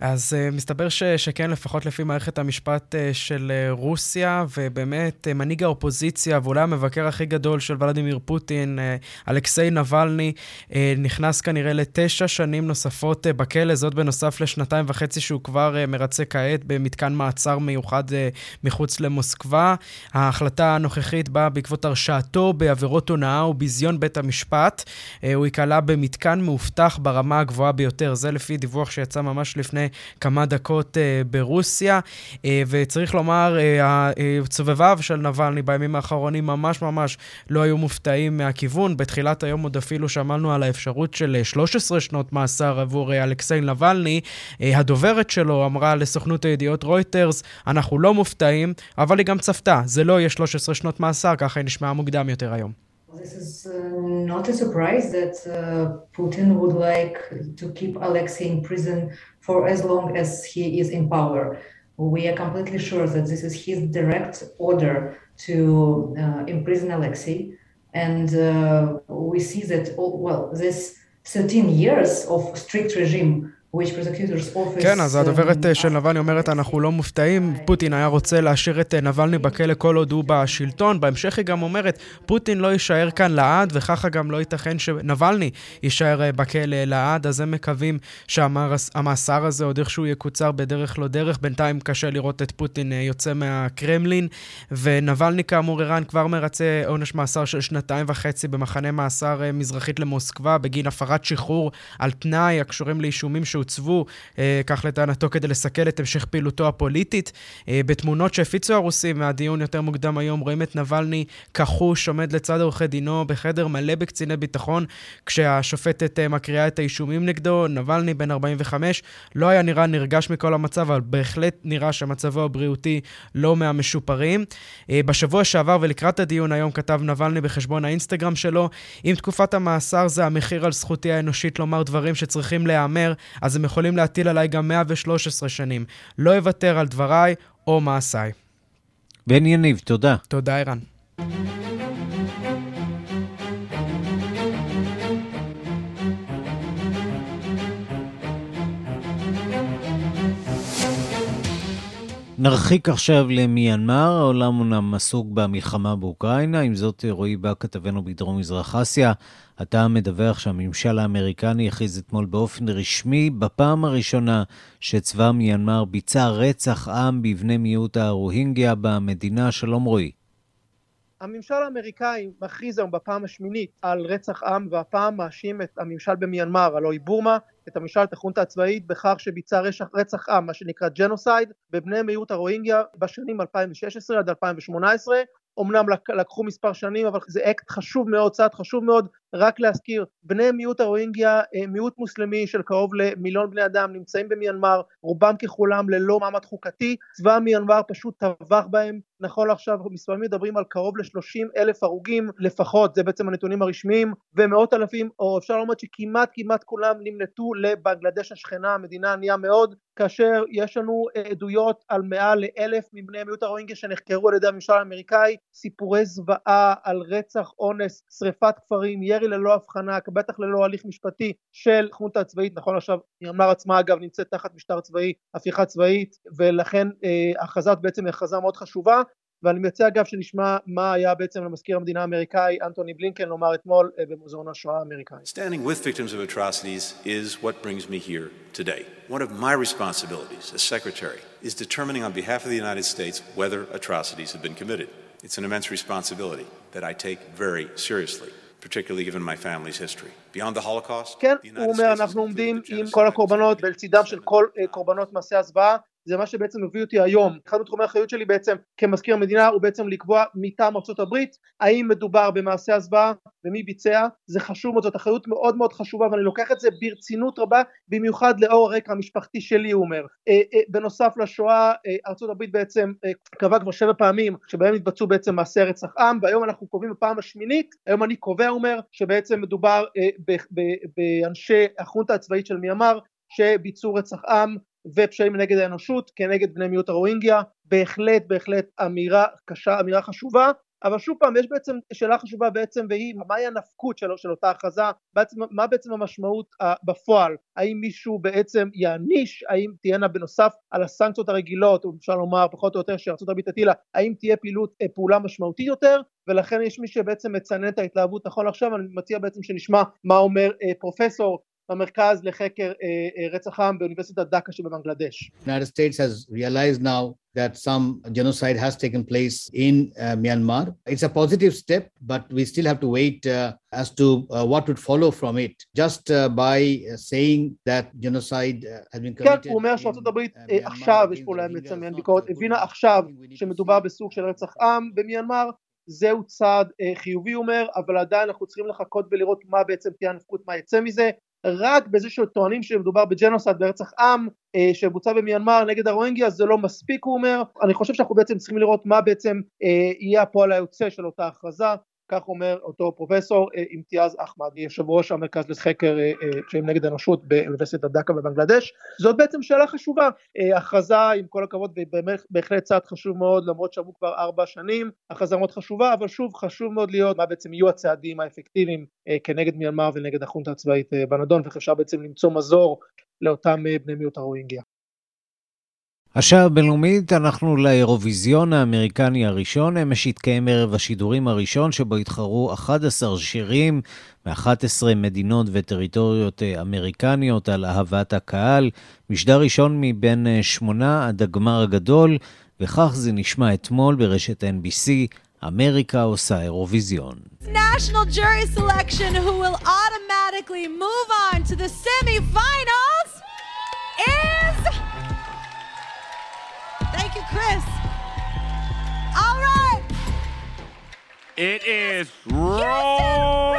אז uh, מסתבר ש, שכן, לפחות לפי מערכת המשפט uh, של uh, רוסיה, ובאמת uh, מנהיג האופוזיציה, ואולי המבקר הכי גדול של ולדימיר פוטין, uh, אלכסיי נבלני, uh, נכנס כנראה לתשע שנים נוספות uh, בכלא, זאת בנוסף לשנתיים וחצי שהוא כבר uh, מרצה כעת במתקן מעצר מיוחד uh, מחוץ למוסקבה. ההחלטה הנוכחית באה בעקבות הרשעתו בעבירות הונאה וביזיון בית המשפט. Uh, הוא ייקלע במתקן מאובטח ברמה הגבוהה ביותר, זה לפי דיווח שיצא ממש לפני כמה דקות uh, ברוסיה, uh, וצריך לומר, סובביו uh, של נבלני בימים האחרונים ממש ממש לא היו מופתעים מהכיוון. בתחילת היום עוד אפילו שמענו על האפשרות של 13 שנות מאסר עבור uh, אלכסיי נבלני. Uh, הדוברת שלו אמרה לסוכנות הידיעות רויטרס, אנחנו לא מופתעים, אבל היא גם צפתה, זה לא יהיה 13 שנות מאסר, ככה היא נשמעה מוקדם יותר היום. This is uh, not a surprise that uh, Putin would like to keep Alexei in prison for as long as he is in power. We are completely sure that this is his direct order to uh, imprison Alexei. And uh, we see that, oh, well, this 13 years of strict regime כן, אז הדוברת של נבלני אומרת, אנחנו לא מופתעים, פוטין היה רוצה להשאיר את נבלני בכלא כל עוד הוא בשלטון. בהמשך היא גם אומרת, פוטין לא יישאר כאן לעד, וככה גם לא ייתכן שנבלני יישאר בכלא לעד, אז הם מקווים שהמאסר הזה עוד איכשהו יקוצר בדרך לא דרך. בינתיים קשה לראות את פוטין יוצא מהקרמלין, ונבלני כאמור, ערן כבר מרצה עונש מאסר של שנתיים וחצי במחנה מאסר מזרחית למוסקבה, בגין הפרת שחרור על תנאי הקשורים לאישומים שהוא שהוצבו, אה, כך לטענתו, כדי לסכל את המשך פעילותו הפוליטית. אה, בתמונות שהפיצו הרוסים מהדיון יותר מוקדם היום, רואים את נבלני כחוש, עומד לצד עורכי דינו בחדר מלא בקציני ביטחון, כשהשופטת אה, מקריאה את האישומים נגדו. נבלני, בן 45, לא היה נראה נרגש מכל המצב, אבל בהחלט נראה שמצבו הבריאותי לא מהמשופרים. בשבוע שעבר ולקראת הדיון היום כתב נבלני בחשבון האינסטגרם שלו, אם תקופת המאסר זה המחיר על זכותי האנושית לומר דברים שצריכים להיאמר, אז הם יכולים להטיל עליי גם 113 שנים. לא אוותר על דבריי או מעשיי. בן יניב, תודה. תודה, ערן. נרחיק עכשיו למיינמר, העולם אומנם עסוק במלחמה באוקראינה, עם זאת רועי בא כתבנו בדרום מזרח אסיה. אתה מדווח שהממשל האמריקני הכריז אתמול באופן רשמי, בפעם הראשונה שצבא מיינמר ביצע רצח עם בבני מיעוט הרוהינגיה במדינה. שלום רועי. הממשל האמריקאי מכריז היום בפעם השמינית על רצח עם והפעם מאשים את הממשל במיינמר, הלוא בורמה, את הממשל, את החונטה הצבאית בכך שביצע רצח, רצח עם, מה שנקרא genocide, בבני מיעוט הרוהינגיה בשנים 2016 עד 2018 אמנם לקחו מספר שנים אבל זה אקט חשוב מאוד, צעד חשוב מאוד רק להזכיר, בני מיעוט הרוהינגיה, אה, מיעוט מוסלמי של קרוב למיליון בני אדם נמצאים במיינמר, רובם ככולם ללא מעמד חוקתי, צבא מיינמר פשוט טבח בהם, נכון לעכשיו מספרים מדברים על קרוב ל-30 אלף הרוגים לפחות, זה בעצם הנתונים הרשמיים, ומאות אלפים, או אפשר לומר שכמעט כמעט כולם נמלטו לבנגלדש השכנה, המדינה ענייה מאוד, כאשר יש לנו עדויות על מעל לאלף מבני מיעוט הרוהינגיה שנחקרו על ידי הממשל האמריקאי, סיפורי זוועה על רצח, אונס, שריפת כפרים, ירי ללא הבחנה, בטח ללא הליך משפטי של חונטה הצבאית, נכון עכשיו מיאמר עצמה אגב נמצאת תחת משטר צבאי, הפיכה צבאית, ולכן אה, הכרזת בעצם היא הכרזה מאוד חשובה, ואני מציע אגב שנשמע מה היה בעצם למזכיר המדינה האמריקאי אנטוני בלינקן לומר אתמול אה, במוזיאון השואה האמריקאי. One of my responsibilities as secretary is determining on behalf of the United States whether atrocities have been committed. It's an immense responsibility that I take very seriously. Particularly given my family's history. Beyond the Holocaust, כן, הוא אומר, אנחנו עומדים עם כל הקורבנות ולצידם של כל קורבנות מעשי הזוועה, זה מה שבעצם מביא אותי היום. אחד מתחומי האחריות שלי בעצם כמזכיר המדינה הוא בעצם לקבוע מטעם ארצות הברית האם מדובר במעשה הזוועה ומי ביצע, זה חשוב מאוד, זאת אחריות מאוד מאוד חשובה ואני לוקח את זה ברצינות רבה במיוחד לאור הרקע המשפחתי שלי הוא אומר. אה, אה, בנוסף לשואה אה, ארצות הברית בעצם קבעה כבר שבע פעמים שבהם התבצעו בעצם מעשי רצח עם והיום אנחנו קובעים בפעם השמינית, היום אני קובע אומר שבעצם מדובר באנשי החונטה הצבאית של מיאמר שביצעו רצח עם ופשעים נגד האנושות כנגד בני מיעוט הרוהינגיה. בהחלט בהחלט אמירה קשה אמירה חשובה. אבל שוב פעם יש בעצם שאלה חשובה בעצם והיא מהי הנפקות של, של אותה הכרזה, בעצם, מה בעצם המשמעות uh, בפועל, האם מישהו בעצם יעניש, האם תהיינה בנוסף על הסנקציות הרגילות, או אפשר לומר פחות או יותר שארצות הברית הטילה, האם תהיה פעילות, uh, פעולה משמעותית יותר, ולכן יש מי שבעצם מצנן את ההתלהבות. נכון עכשיו, אני מציע בעצם שנשמע מה אומר uh, פרופסור במרכז לחקר רצח עם באוניברסיטת דקה שבבנגלדש. United States has realized now that some genocide has taken place in uh, Myanmar. It's a positive step, but we still have to wait uh, as to uh, what would follow from it. Just uh, by saying that genocide has been committed... כן, הוא אומר שארצות הברית עכשיו, יש פה להם לציין ביקורת, הבינה עכשיו שמדובר בסוג של רצח עם במיינמר, זהו צעד חיובי הוא אומר, אבל עדיין אנחנו צריכים לחכות ולראות מה בעצם תהיה הנפקות, מה יצא מזה. רק בזה שטוענים שמדובר ב genocide ברצח עם אה, שבוצע במיינמר נגד הרוהינגיה זה לא מספיק הוא אומר. אני חושב שאנחנו בעצם צריכים לראות מה בעצם אה, יהיה הפועל היוצא של אותה הכרזה כך אומר אותו פרופסור אימתיאז אחמד, יושב ראש המרכז לחקר פשעים נגד האנושות באוניברסיטת דקה בבנגלדש. זאת בעצם שאלה חשובה, הכרזה עם כל הכבוד בהחלט צעד חשוב מאוד למרות שעברו כבר ארבע שנים, הכרזה מאוד חשובה אבל שוב חשוב מאוד להיות מה בעצם יהיו הצעדים האפקטיביים כנגד מיינמר ונגד החונטה הצבאית בנדון ואיך אפשר בעצם למצוא מזור לאותם בני מיעוט הרוינגיה. השעה הבינלאומית, אנחנו לאירוויזיון האמריקני הראשון, אמש התקיים ערב השידורים הראשון, שבו התחרו 11 שירים מ-11 מדינות וטריטוריות אמריקניות על אהבת הקהל. משדר ראשון מבין שמונה עד הגמר הגדול, וכך זה נשמע אתמול ברשת NBC, אמריקה עושה אירוויזיון. National jury selection who will automatically move on to the semi-finals is... Thank you, Chris. All right. It is Rhode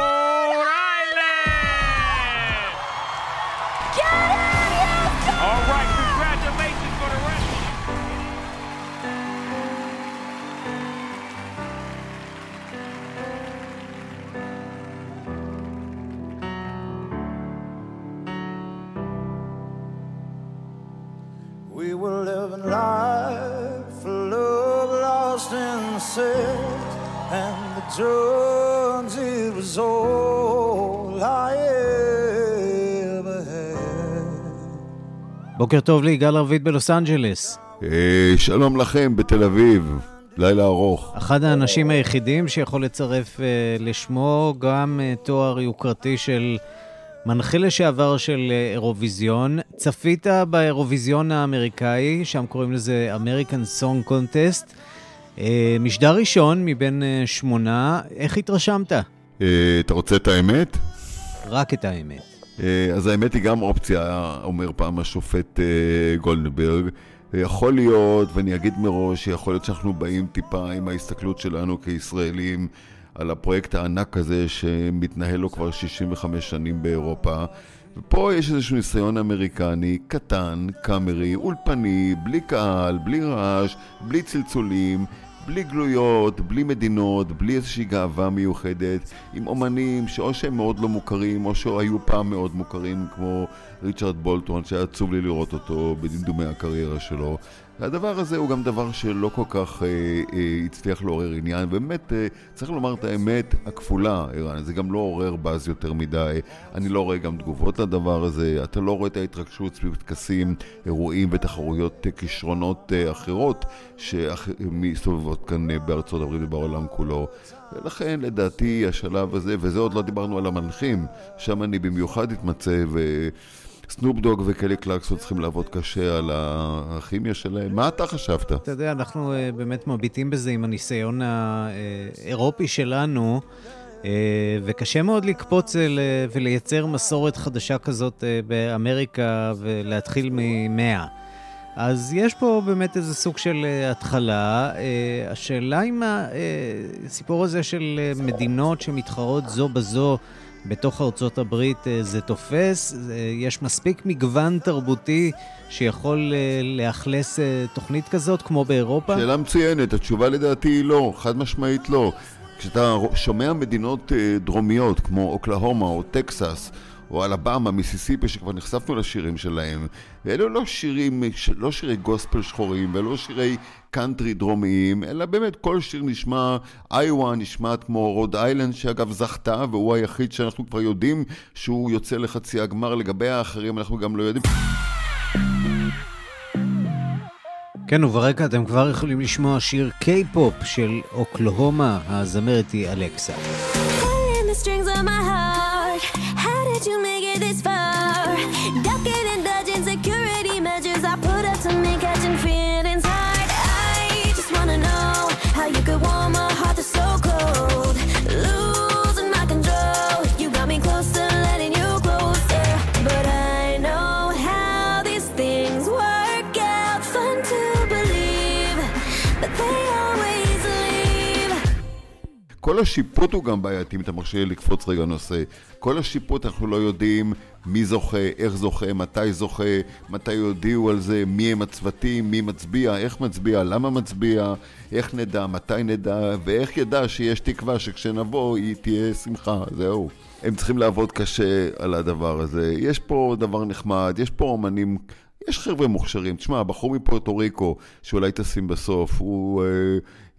בוקר טוב ליגאל רביד בלוס אנג'לס. שלום לכם בתל אביב, לילה ארוך. אחד האנשים היחידים שיכול לצרף לשמו גם תואר יוקרתי של מנחה לשעבר של אירוויזיון. צפית באירוויזיון האמריקאי, שם קוראים לזה American Song Contest. משדר ראשון מבין שמונה, איך התרשמת? אתה רוצה את האמת? רק את האמת. אז האמת היא גם אופציה, אומר פעם השופט גולדנברג. יכול להיות, ואני אגיד מראש, שיכול להיות שאנחנו באים טיפה עם ההסתכלות שלנו כישראלים על הפרויקט הענק הזה שמתנהל לו כבר 65 שנים באירופה. ופה יש איזשהו ניסיון אמריקני, קטן, קאמרי, אולפני, בלי קהל, בלי רעש, בלי צלצולים, בלי גלויות, בלי מדינות, בלי איזושהי גאווה מיוחדת, עם אומנים שאו שהם מאוד לא מוכרים, או שהיו פעם מאוד מוכרים, כמו ריצ'רד בולטון, שהיה עצוב לי לראות אותו בדמדומי הקריירה שלו. והדבר הזה הוא גם דבר שלא כל כך אה, אה, הצליח לעורר עניין, באמת, אה, צריך לומר את האמת הכפולה, ערן, זה גם לא עורר באז יותר מדי, אני לא רואה גם תגובות לדבר הזה, אתה לא רואה את ההתרגשות סביב טקסים, אירועים ותחרויות אה, כישרונות אה, אחרות שמסתובבות כאן אה, בארצות הברית ובעולם כולו. ולכן לדעתי השלב הזה, וזה עוד לא דיברנו על המנחים, שם אני במיוחד אתמצא ו... סנופ דוג וקלי קלקסון צריכים לעבוד קשה על הכימיה שלהם. מה אתה חשבת? אתה יודע, אנחנו uh, באמת מביטים בזה עם הניסיון האירופי שלנו, uh, וקשה מאוד לקפוץ uh, ולייצר מסורת חדשה כזאת באמריקה ולהתחיל ממאה. אז יש פה באמת איזה סוג של התחלה. השאלה אם הסיפור הזה של מדינות שמתחרות זו בזו, בתוך ארצות הברית זה תופס, יש מספיק מגוון תרבותי שיכול לאכלס תוכנית כזאת כמו באירופה? שאלה מצוינת, התשובה לדעתי היא לא, חד משמעית לא. כשאתה שומע מדינות דרומיות כמו אוקלהומה או טקסס או אלבמה, מיסיסיפי, שכבר נחשפנו לשירים שלהם. ואלו לא שירים, לא שירי גוספל שחורים, ולא שירי קאנטרי דרומיים, אלא באמת כל שיר נשמע, איווה נשמעת כמו רוד איילנד, שאגב זכתה, והוא היחיד שאנחנו כבר יודעים שהוא יוצא לחצי הגמר. לגבי האחרים אנחנו גם לא יודעים. כן, וברקע אתם כבר יכולים לשמוע שיר קיי-פופ של אוקלהומה, הזמרת היא אלכסה. כל השיפוט הוא גם בעייתי, אם אתה מרשה לקפוץ רגע נושא. כל השיפוט אנחנו לא יודעים מי זוכה, איך זוכה, מתי זוכה, מתי יודיעו על זה, מי הם הצוותים, מי מצביע, איך מצביע, למה מצביע, איך נדע, מתי נדע, ואיך ידע שיש תקווה שכשנבוא היא תהיה שמחה, זהו. הם צריכים לעבוד קשה על הדבר הזה. יש פה דבר נחמד, יש פה אומנים... יש חבר'ה מוכשרים. תשמע, הבחור מפורטו ריקו, שאולי תשים בסוף, הוא... אה,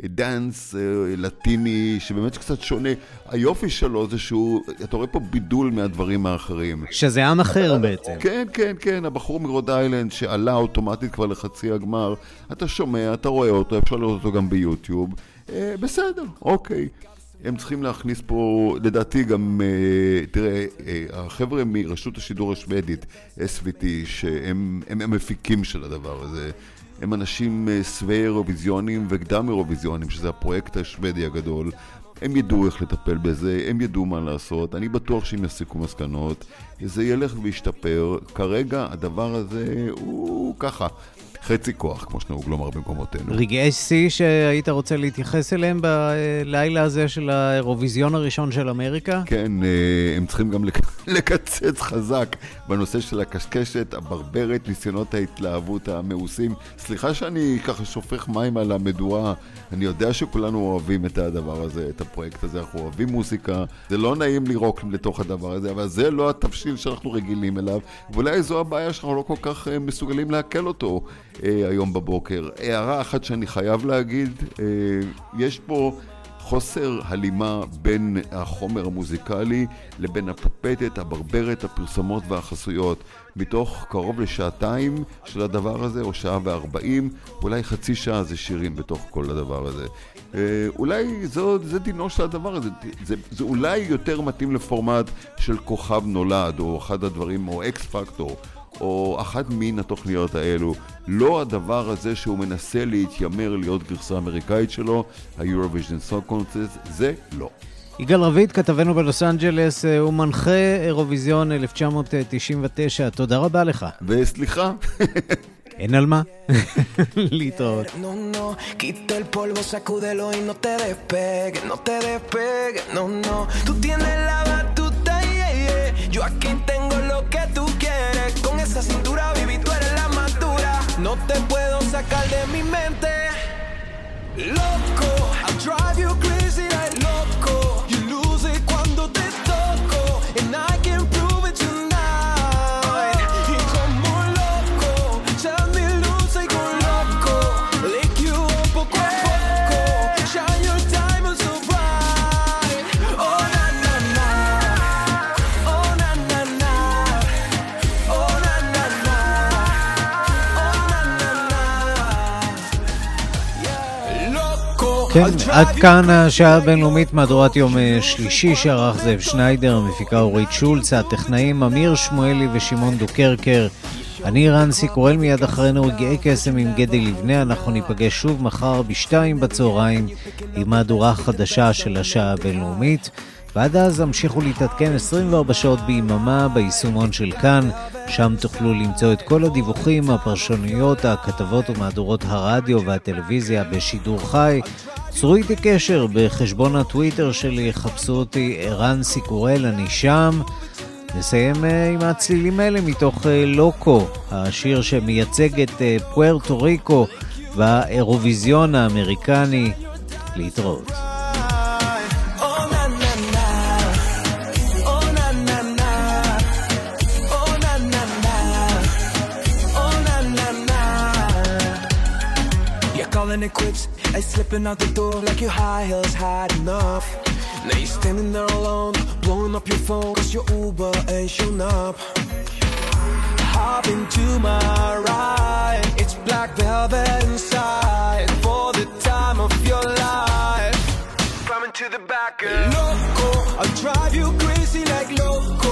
דאנס אה, לטיני שבאמת קצת שונה. היופי שלו זה שהוא, אתה רואה פה בידול מהדברים האחרים. שזה עם אחר בעצם. כן, כן, כן, הבחור מרוד איילנד שעלה אוטומטית כבר לחצי הגמר, אתה שומע, אתה רואה אותו, אפשר לראות אותו גם ביוטיוב. אה, בסדר, אוקיי. הם צריכים להכניס פה, לדעתי גם, אה, תראה, אה, החבר'ה מרשות השידור השוודית, SVT, שהם המפיקים של הדבר הזה, הם אנשים אה, שבעי אירוויזיונים וקדם אירוויזיונים, שזה הפרויקט השוודי הגדול. הם ידעו איך לטפל בזה, הם ידעו מה לעשות, אני בטוח שהם יסיקו מסקנות, זה ילך וישתפר. כרגע הדבר הזה הוא ככה, חצי כוח, כמו שנהוג לומר במקומותינו. רגעי שיא שהיית רוצה להתייחס אליהם בלילה הזה של האירוויזיון הראשון של אמריקה? כן, אה, הם צריכים גם לקצץ חזק בנושא של הקשקשת, הברברת, ניסיונות ההתלהבות המאוסים. סליחה שאני ככה שופך מים על המדורה, אני יודע שכולנו אוהבים את הדבר הזה, את הפרויקט הזה, אנחנו אוהבים מוזיקה, זה לא נעים לירוק לתוך הדבר הזה, אבל זה לא התבשיל שאנחנו רגילים אליו, ואולי זו הבעיה שאנחנו לא כל כך אה, מסוגלים לעכל אותו. אה, היום בבוקר. הערה אחת שאני חייב להגיד, אה, יש פה חוסר הלימה בין החומר המוזיקלי לבין הפפטת, הברברת, הפרסומות והחסויות. מתוך קרוב לשעתיים של הדבר הזה, או שעה וארבעים, אולי חצי שעה זה שירים בתוך כל הדבר הזה. אה, אולי זו, זה דינו של הדבר הזה, זה, זה אולי יותר מתאים לפורמט של כוכב נולד, או אחד הדברים, או אקס פקטור. או אחת מן התוכניות האלו, לא הדבר הזה שהוא מנסה להתיימר להיות גרסה אמריקאית שלו, ה-Eurovision Song Contest, זה לא. יגאל רביד, כתבנו בלוס אנג'לס, אה, הוא מנחה אירוויזיון 1999, תודה רבה לך. וסליחה. אין על מה. להתראות. Yo aquí tengo lo que tú Con esa cintura, baby, tú eres la más dura. No te puedo sacar de mi mente. Loco, I drive you crazy, כן, עד כאן השעה הבינלאומית מהדורת יום אה, שלישי שערך זאב שניידר, המפיקה אורית שולץ, הטכנאים אמיר שמואלי ושמעון דוקרקר. אני רנסי קורל מיד אחרינו רגעי קסם עם גדי לבנה, אנחנו ניפגש שוב מחר בשתיים בצהריים עם מהדורה חדשה של השעה הבינלאומית. ועד אז המשיכו להתעדכן 24 שעות ביממה ביישומון של כאן, שם תוכלו למצוא את כל הדיווחים, הפרשנויות, הכתבות ומהדורות הרדיו והטלוויזיה בשידור חי. צרו איתי קשר בחשבון הטוויטר שלי, חפשו אותי ערן סיקורל, אני שם. נסיים אה, עם הצלילים האלה מתוך אה, לוקו, השיר שמייצג את אה, פוארטו ריקו והאירוויזיון האמריקני. להתראות. it quits Like slipping out the door like your high heels had enough. Now you're standing there alone, blowing up your phone, cause your Uber ain't shown up. Hop into my ride, it's black velvet inside for the time of your life. Climbing to the back. Loco, I'll drive you crazy like loco.